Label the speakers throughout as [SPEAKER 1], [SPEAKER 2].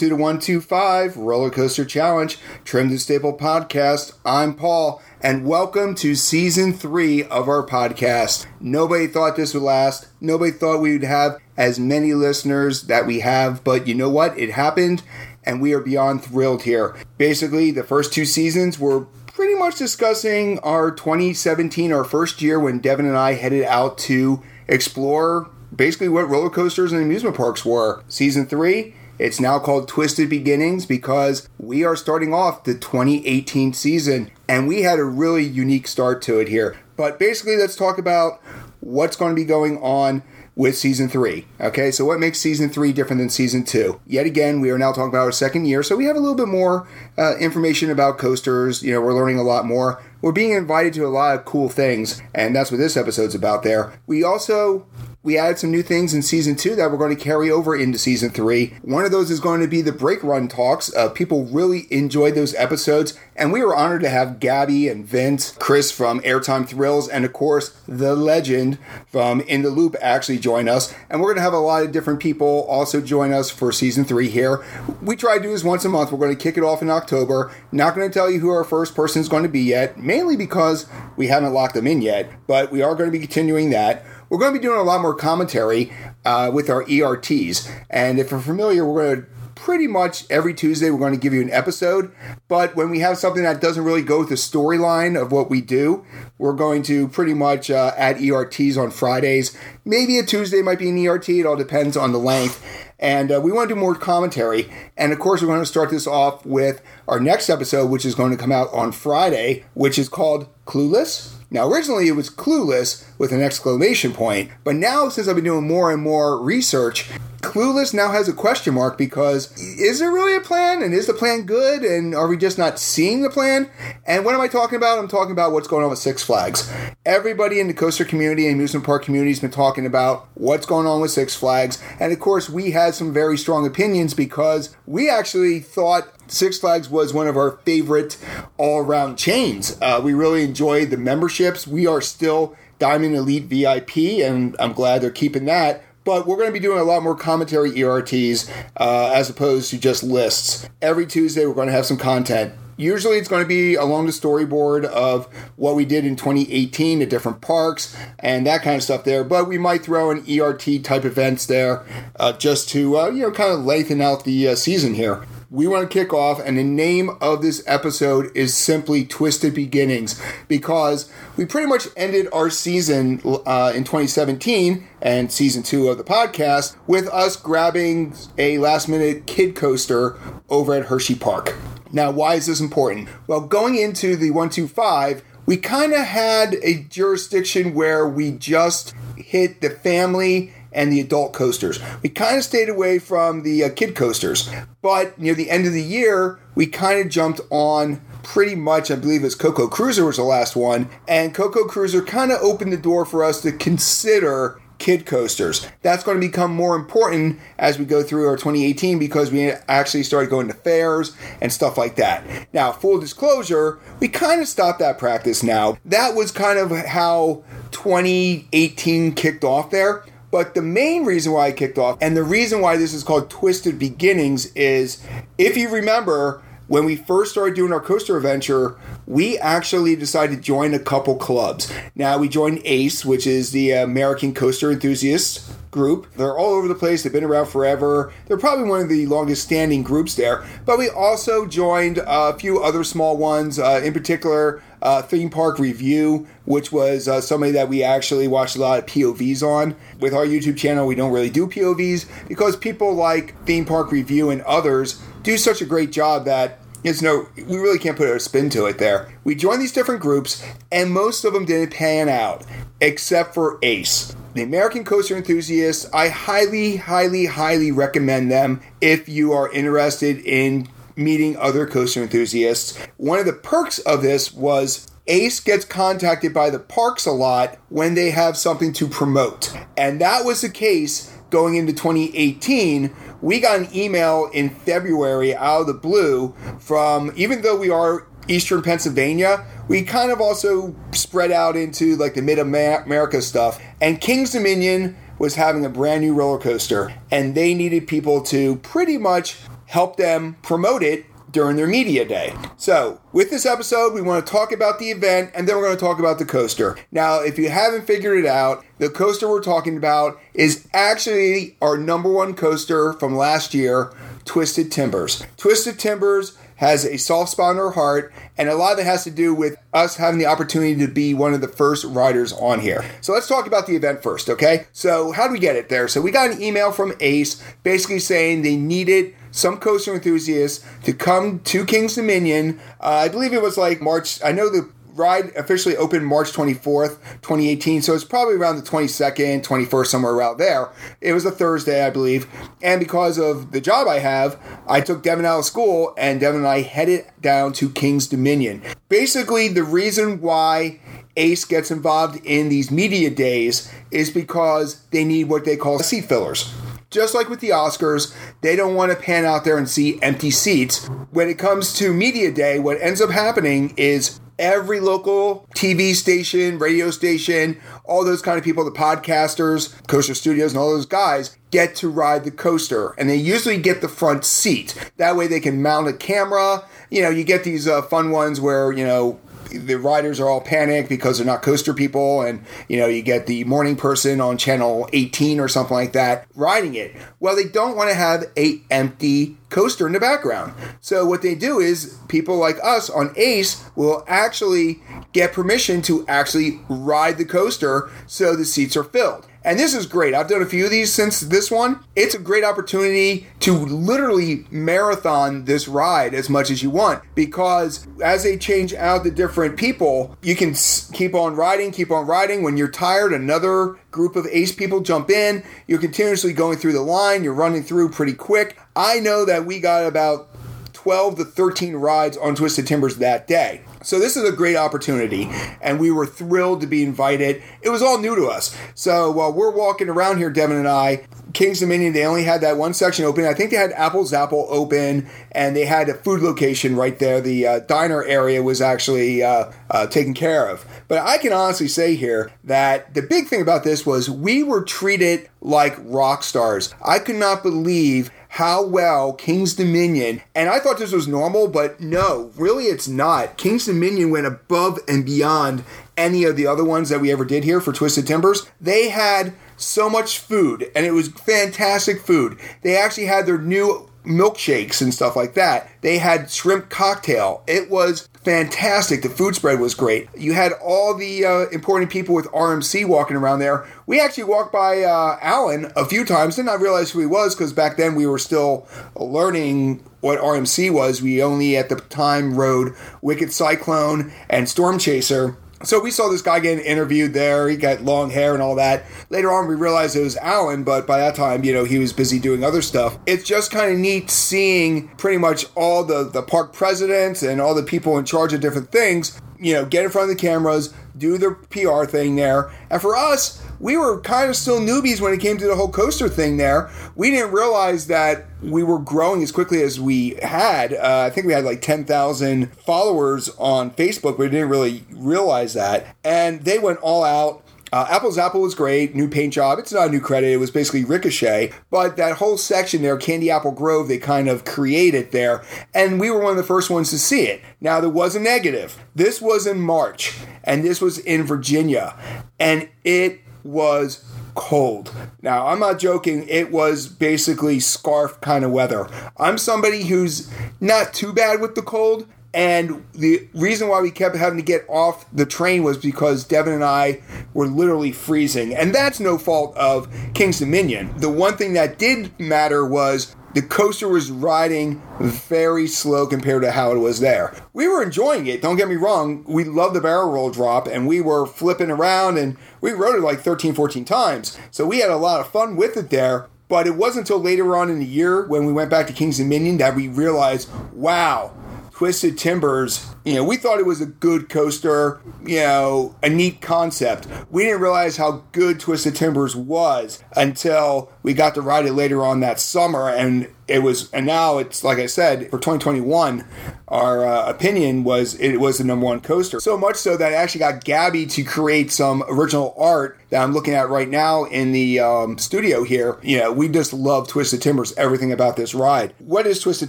[SPEAKER 1] to the 125 Roller Coaster Challenge, Trim to Staple podcast. I'm Paul, and welcome to season three of our podcast. Nobody thought this would last. Nobody thought we would have as many listeners that we have, but you know what? It happened, and we are beyond thrilled here. Basically, the first two seasons were pretty much discussing our 2017, our first year when Devin and I headed out to explore basically what roller coasters and amusement parks were. Season three, it's now called Twisted Beginnings because we are starting off the 2018 season and we had a really unique start to it here. But basically, let's talk about what's going to be going on with season three. Okay, so what makes season three different than season two? Yet again, we are now talking about our second year, so we have a little bit more uh, information about coasters. You know, we're learning a lot more. We're being invited to a lot of cool things, and that's what this episode's about there. We also we added some new things in season two that we're going to carry over into season three. One of those is going to be the brake run talks. Uh, people really enjoyed those episodes, and we were honored to have Gabby and Vince, Chris from Airtime Thrills, and of course, the legend from In the Loop actually join us. And we're going to have a lot of different people also join us for season three here. We try to do this once a month. We're going to kick it off in October. Not going to tell you who our first person is going to be yet, mainly because we haven't locked them in yet, but we are going to be continuing that. We're going to be doing a lot more commentary uh, with our ERTs. And if you're familiar, we're going to pretty much every Tuesday we're going to give you an episode. But when we have something that doesn't really go with the storyline of what we do, we're going to pretty much uh, add ERTs on Fridays. Maybe a Tuesday might be an ERT. It all depends on the length. And uh, we want to do more commentary. And of course, we're going to start this off with our next episode, which is going to come out on Friday, which is called Clueless. Now, originally it was Clueless with an exclamation point, but now since I've been doing more and more research, Clueless now has a question mark because is there really a plan? And is the plan good? And are we just not seeing the plan? And what am I talking about? I'm talking about what's going on with Six Flags. Everybody in the coaster community and amusement park community has been talking about what's going on with Six Flags. And of course, we had some very strong opinions because we actually thought Six Flags was one of our favorite all around chains. Uh, we really enjoyed the memberships. We are still Diamond Elite VIP, and I'm glad they're keeping that. But we're going to be doing a lot more commentary ERTs uh, as opposed to just lists. Every Tuesday, we're going to have some content. Usually, it's going to be along the storyboard of what we did in 2018 at different parks and that kind of stuff there. But we might throw in ERT type events there uh, just to, uh, you know, kind of lengthen out the uh, season here we want to kick off, and the name of this episode is simply Twisted Beginnings because we pretty much ended our season uh, in 2017 and season two of the podcast with us grabbing a last minute kid coaster over at Hershey Park. Now, why is this important? Well, going into the 125, we kind of had a jurisdiction where we just hit the family and the adult coasters. We kind of stayed away from the uh, kid coasters, but near the end of the year, we kind of jumped on pretty much, I believe it's Cocoa Cruiser was the last one, and Cocoa Cruiser kind of opened the door for us to consider kid coasters. That's going to become more important as we go through our 2018 because we actually started going to fairs and stuff like that. Now, full disclosure, we kind of stopped that practice now. That was kind of how 2018 kicked off there. But the main reason why I kicked off, and the reason why this is called Twisted Beginnings, is if you remember, when we first started doing our coaster adventure, we actually decided to join a couple clubs. Now we joined ACE, which is the American Coaster Enthusiasts group. They're all over the place. They've been around forever. They're probably one of the longest standing groups there. But we also joined a few other small ones, uh, in particular, uh, Theme Park Review, which was uh, somebody that we actually watched a lot of POVs on. With our YouTube channel, we don't really do POVs because people like Theme Park Review and others do such a great job that it's no, we really can't put a spin to it there. We joined these different groups, and most of them didn't pan out, except for ACE. The American Coaster Enthusiasts, I highly, highly, highly recommend them if you are interested in meeting other coaster enthusiasts. One of the perks of this was Ace gets contacted by the parks a lot when they have something to promote. And that was the case going into 2018 we got an email in February out of the blue from, even though we are Eastern Pennsylvania, we kind of also spread out into like the Mid America stuff. And King's Dominion was having a brand new roller coaster, and they needed people to pretty much help them promote it during their media day. So, with this episode, we want to talk about the event and then we're going to talk about the coaster. Now, if you haven't figured it out, the coaster we're talking about is actually our number one coaster from last year, Twisted Timbers. Twisted Timbers has a soft spot in our heart, and a lot of it has to do with us having the opportunity to be one of the first riders on here. So let's talk about the event first, okay? So, how do we get it there? So, we got an email from Ace basically saying they needed some coaster enthusiasts to come to King's Dominion. Uh, I believe it was like March. I know the ride officially opened March 24th, 2018, so it's probably around the 22nd, 21st, somewhere around there. It was a Thursday, I believe. And because of the job I have, I took Devin out of school, and Devin and I headed down to King's Dominion. Basically, the reason why Ace gets involved in these media days is because they need what they call seat fillers just like with the Oscars, they don't want to pan out there and see empty seats. When it comes to Media Day, what ends up happening is every local TV station, radio station, all those kind of people, the podcasters, Coaster Studios, and all those guys get to ride the coaster. And they usually get the front seat. That way they can mount a camera. You know, you get these uh, fun ones where, you know, the riders are all panicked because they're not coaster people. And you know you get the morning person on channel 18 or something like that riding it. Well they don't want to have a empty coaster in the background. So what they do is people like us on ace will actually get permission to actually ride the coaster so the seats are filled and this is great. I've done a few of these since this one. It's a great opportunity to literally marathon this ride as much as you want because as they change out the different people, you can keep on riding, keep on riding. When you're tired, another group of ace people jump in. You're continuously going through the line, you're running through pretty quick. I know that we got about 12 to 13 rides on Twisted Timbers that day. So this is a great opportunity, and we were thrilled to be invited. It was all new to us. So while we're walking around here, Devin and I, King's Dominion, they only had that one section open. I think they had Apple Zapple open, and they had a food location right there. The uh, diner area was actually uh, uh, taken care of. But I can honestly say here that the big thing about this was we were treated like rock stars. I could not believe how well King's Dominion, and I thought this was normal, but no, really it's not. King's Dominion went above and beyond any of the other ones that we ever did here for Twisted Timbers. They had so much food, and it was fantastic food. They actually had their new milkshakes and stuff like that. They had shrimp cocktail. It was fantastic. The food spread was great. You had all the uh, important people with RMC walking around there. We actually walked by uh, Alan a few times. Did not realize who he was because back then we were still learning what RMC was. We only at the time rode Wicked Cyclone and Storm Chaser so we saw this guy getting interviewed there. He got long hair and all that. Later on, we realized it was Alan, but by that time, you know, he was busy doing other stuff. It's just kind of neat seeing pretty much all the, the park presidents and all the people in charge of different things, you know, get in front of the cameras, do their PR thing there. And for us, we were kind of still newbies when it came to the whole coaster thing there. We didn't realize that we were growing as quickly as we had. Uh, I think we had like 10,000 followers on Facebook. But we didn't really realize that. And they went all out. Uh, Apple Zapple was great, new paint job. It's not a new credit, it was basically Ricochet. But that whole section there, Candy Apple Grove, they kind of created there. And we were one of the first ones to see it. Now, there was a negative. This was in March, and this was in Virginia. And it was cold. Now, I'm not joking, it was basically scarf kind of weather. I'm somebody who's not too bad with the cold. And the reason why we kept having to get off the train was because Devin and I were literally freezing. And that's no fault of King's Dominion. The one thing that did matter was the coaster was riding very slow compared to how it was there. We were enjoying it, don't get me wrong. We loved the barrel roll drop and we were flipping around and we rode it like 13, 14 times. So we had a lot of fun with it there. But it wasn't until later on in the year when we went back to King's Dominion that we realized, wow, Twisted Timbers, you know, we thought it was a good coaster, you know, a neat concept. We didn't realize how good Twisted Timbers was until we got to ride it later on that summer and it was and now it's like I said for 2021 our uh, opinion was it was the number one coaster. So much so that I actually got Gabby to create some original art that I'm looking at right now in the um, studio here. You know, we just love Twisted Timbers, everything about this ride. What is Twisted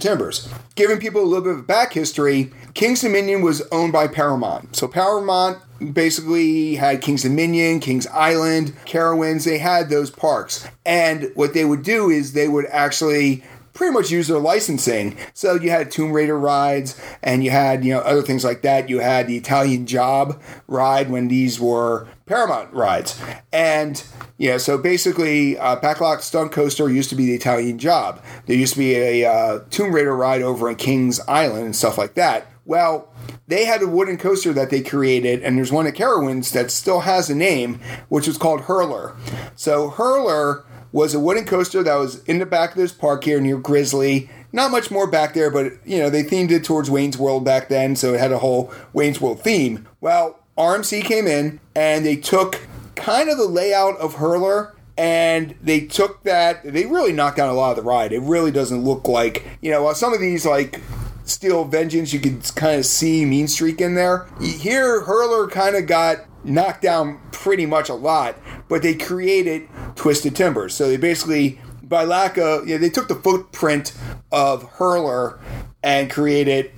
[SPEAKER 1] Timbers? Giving people a little bit of back history, King's Dominion was owned by Paramount. So Paramount basically had King's Dominion, King's Island, Carowinds, they had those parks. And what they would do is they would actually pretty much use their licensing. So you had Tomb Raider rides and you had, you know, other things like that. You had the Italian Job ride when these were Paramount rides. And, you know, so basically, uh, Backlot Stunt Coaster used to be the Italian Job. There used to be a uh, Tomb Raider ride over in Kings Island and stuff like that. Well, they had a wooden coaster that they created, and there's one at Carowinds that still has a name, which was called Hurler. So Hurler was a wooden coaster that was in the back of this park here near Grizzly. Not much more back there, but you know, they themed it towards Wayne's World back then, so it had a whole Wayne's World theme. Well, RMC came in and they took kind of the layout of Hurler and they took that they really knocked down a lot of the ride. It really doesn't look like, you know, some of these like Steel Vengeance, you could kind of see Mean Streak in there. Here, Hurler kind of got knocked down pretty much a lot, but they created Twisted Timbers. So they basically, by lack of, you know, they took the footprint of Hurler and created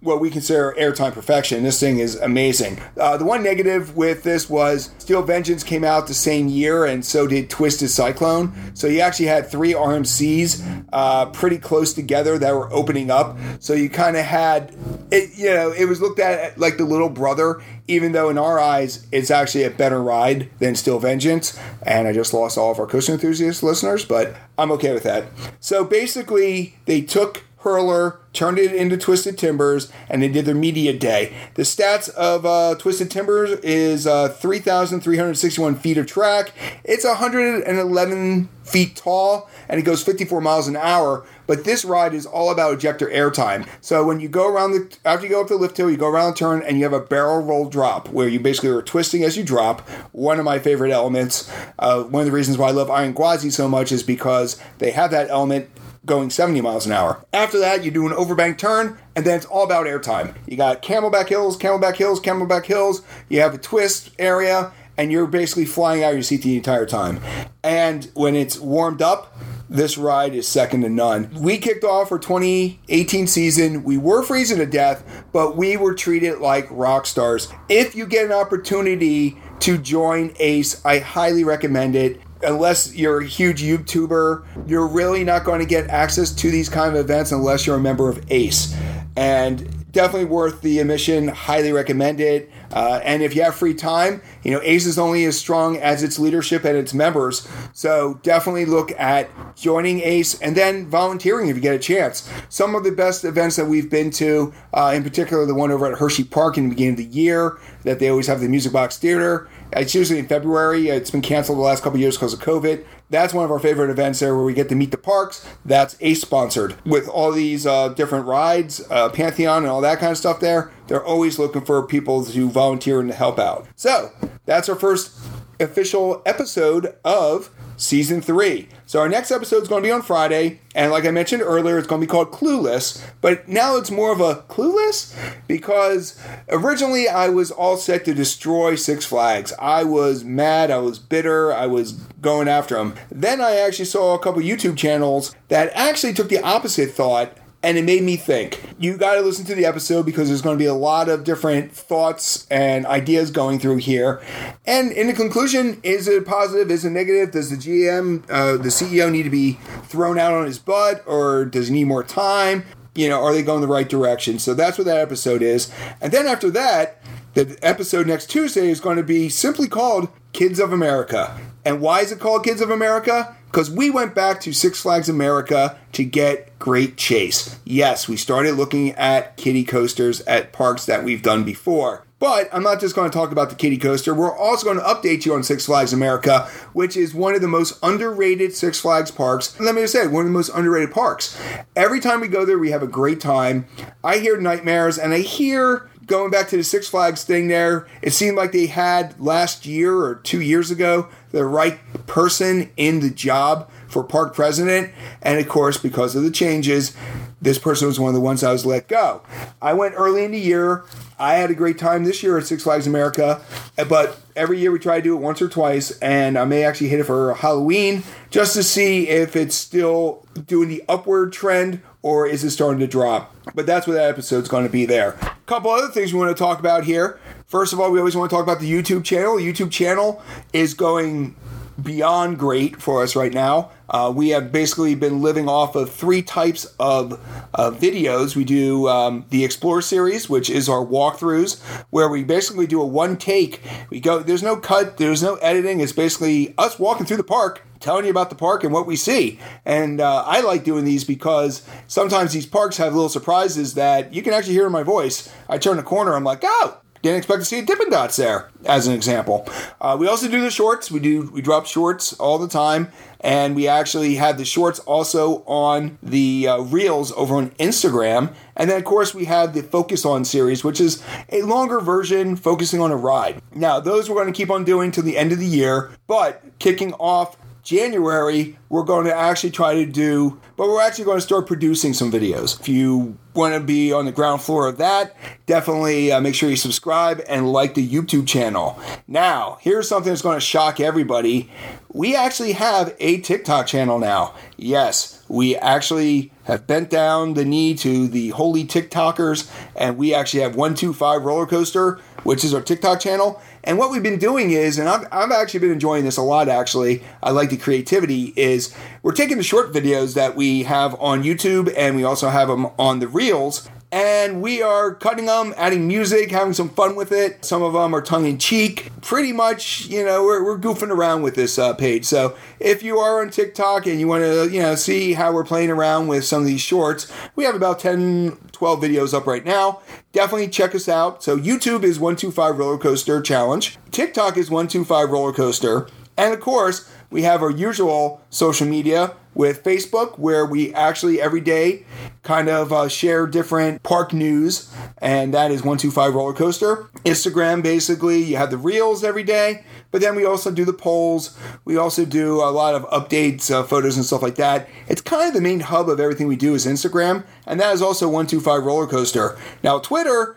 [SPEAKER 1] what we consider airtime perfection. This thing is amazing. Uh, the one negative with this was Steel Vengeance came out the same year, and so did Twisted Cyclone. So you actually had three RMCs uh, pretty close together that were opening up. So you kind of had it. You know, it was looked at like the little brother, even though in our eyes it's actually a better ride than Steel Vengeance. And I just lost all of our coaster enthusiast listeners, but I'm okay with that. So basically, they took Hurler, turned it into Twisted Timbers, and they did their media day. The stats of uh, Twisted Timbers is uh, 3,361 feet of track. It's 111 feet tall, and it goes 54 miles an hour. But this ride is all about ejector airtime. So when you go around the, after you go up the lift hill, you go around the turn, and you have a barrel roll drop where you basically are twisting as you drop. One of my favorite elements. Uh, one of the reasons why I love Iron Gwazi so much is because they have that element going 70 miles an hour. After that, you do an overbank turn, and then it's all about airtime. You got Camelback Hills, Camelback Hills, Camelback Hills. You have a twist area, and you're basically flying out your seat the entire time. And when it's warmed up, this ride is second to none. We kicked off our 2018 season. We were freezing to death, but we were treated like rock stars. If you get an opportunity to join ACE, I highly recommend it unless you're a huge YouTuber, you're really not going to get access to these kind of events unless you're a member of ACE. And definitely worth the admission. Highly recommend it. Uh, and if you have free time, you know ACE is only as strong as its leadership and its members. So definitely look at joining ACE and then volunteering if you get a chance. Some of the best events that we've been to, uh, in particular the one over at Hershey Park in the beginning of the year, that they always have the Music Box Theater. It's usually in February. It's been canceled the last couple years because of COVID. That's one of our favorite events there where we get to meet the parks. That's ACE sponsored with all these uh, different rides, uh, Pantheon, and all that kind of stuff there. They're always looking for people to volunteer and help out. So that's our first official episode of season three. So our next episode is going to be on Friday, and like I mentioned earlier, it's going to be called Clueless. But now it's more of a Clueless because originally I was all set to destroy Six Flags. I was mad, I was bitter, I was going after them. Then I actually saw a couple YouTube channels that actually took the opposite thought and it made me think. You got to listen to the episode because there's going to be a lot of different thoughts and ideas going through here. And in the conclusion, is it positive? Is it negative? Does the GM, uh, the CEO, need to be thrown out on his butt, or does he need more time? You know, are they going the right direction? So that's what that episode is. And then after that, the episode next Tuesday is going to be simply called Kids of America. And why is it called Kids of America? Because we went back to Six Flags America to get Great Chase. Yes, we started looking at kiddie coasters at parks that we've done before. But I'm not just going to talk about the kiddie coaster. We're also going to update you on Six Flags America, which is one of the most underrated Six Flags parks. Let me just say, one of the most underrated parks. Every time we go there, we have a great time. I hear nightmares and I hear going back to the Six Flags thing there, it seemed like they had last year or two years ago the right person in the job for park president. And of course, because of the changes, this person was one of the ones I was let go. I went early in the year. I had a great time this year at Six Flags America, but every year we try to do it once or twice, and I may actually hit it for Halloween just to see if it's still doing the upward trend or is it starting to drop. But that's what that episode's going to be there. A couple other things we want to talk about here. First of all, we always want to talk about the YouTube channel. The YouTube channel is going beyond great for us right now. Uh, we have basically been living off of three types of uh, videos. We do um, the Explore series, which is our walkthroughs, where we basically do a one take. We go, there's no cut, there's no editing. It's basically us walking through the park, telling you about the park and what we see. And uh, I like doing these because sometimes these parks have little surprises that you can actually hear in my voice. I turn a corner, I'm like, oh, didn't expect to see a Dippin' Dots there, as an example. Uh, we also do the shorts. We do we drop shorts all the time, and we actually have the shorts also on the uh, reels over on Instagram. And then, of course, we have the Focus On series, which is a longer version focusing on a ride. Now, those we're going to keep on doing till the end of the year, but kicking off January, we're going to actually try to do, but we're actually going to start producing some videos. If you want to be on the ground floor of that, definitely uh, make sure you subscribe and like the YouTube channel. Now, here's something that's going to shock everybody. We actually have a TikTok channel now. Yes, we actually have bent down the knee to the holy TikTokers, and we actually have 125 Roller Coaster, which is our TikTok channel. And what we've been doing is, and I've, I've actually been enjoying this a lot actually, I like the creativity, is we're taking the short videos that we have on YouTube and we also have them on the Reels and we are cutting them, adding music, having some fun with it. Some of them are tongue in cheek. Pretty much, you know, we're, we're goofing around with this uh, page. So if you are on TikTok and you want to, you know, see how we're playing around with some of these shorts, we have about 10, 12 videos up right now. Definitely check us out. So YouTube is 125 Roller Coaster Challenge, TikTok is 125 Roller Coaster, and of course, we have our usual social media with Facebook, where we actually every day kind of uh, share different park news, and that is 125 Roller Coaster. Instagram, basically, you have the reels every day, but then we also do the polls. We also do a lot of updates, uh, photos, and stuff like that. It's kind of the main hub of everything we do is Instagram, and that is also 125 Roller Coaster. Now, Twitter,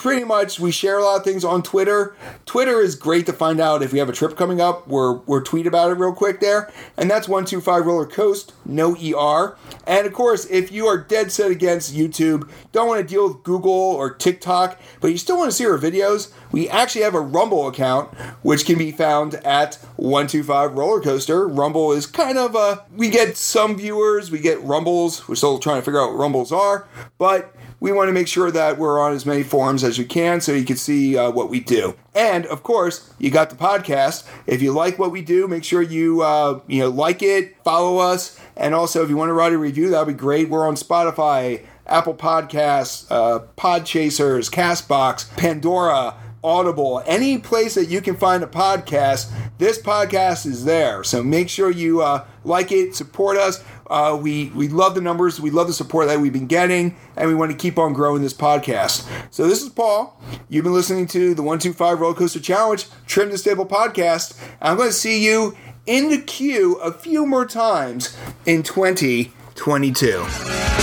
[SPEAKER 1] pretty much we share a lot of things on Twitter. Twitter is great to find out if we have a trip coming up. We're we're tweet about it real quick there, and that's one two five roller coast, no er. And of course, if you are dead set against YouTube, don't want to deal with Google or TikTok, but you still want to see our videos, we actually have a Rumble account which can be found at 125 Roller Coaster. Rumble is kind of a we get some viewers, we get Rumbles. We're still trying to figure out what Rumbles are, but we want to make sure that we're on as many forums as you can so you can see uh, what we do. And of course, you got the podcast. If you like what we do, make sure you uh, you know like it, follow us, and also if you want to write a review, that'd be great. We're on Spotify, Apple Podcasts, uh, Podchasers, Castbox, Pandora. Audible, any place that you can find a podcast, this podcast is there. So make sure you uh, like it, support us. Uh, we we love the numbers, we love the support that we've been getting, and we want to keep on growing this podcast. So this is Paul. You've been listening to the One Two Five Roller Coaster Challenge Trim to Stable podcast. I'm going to see you in the queue a few more times in 2022.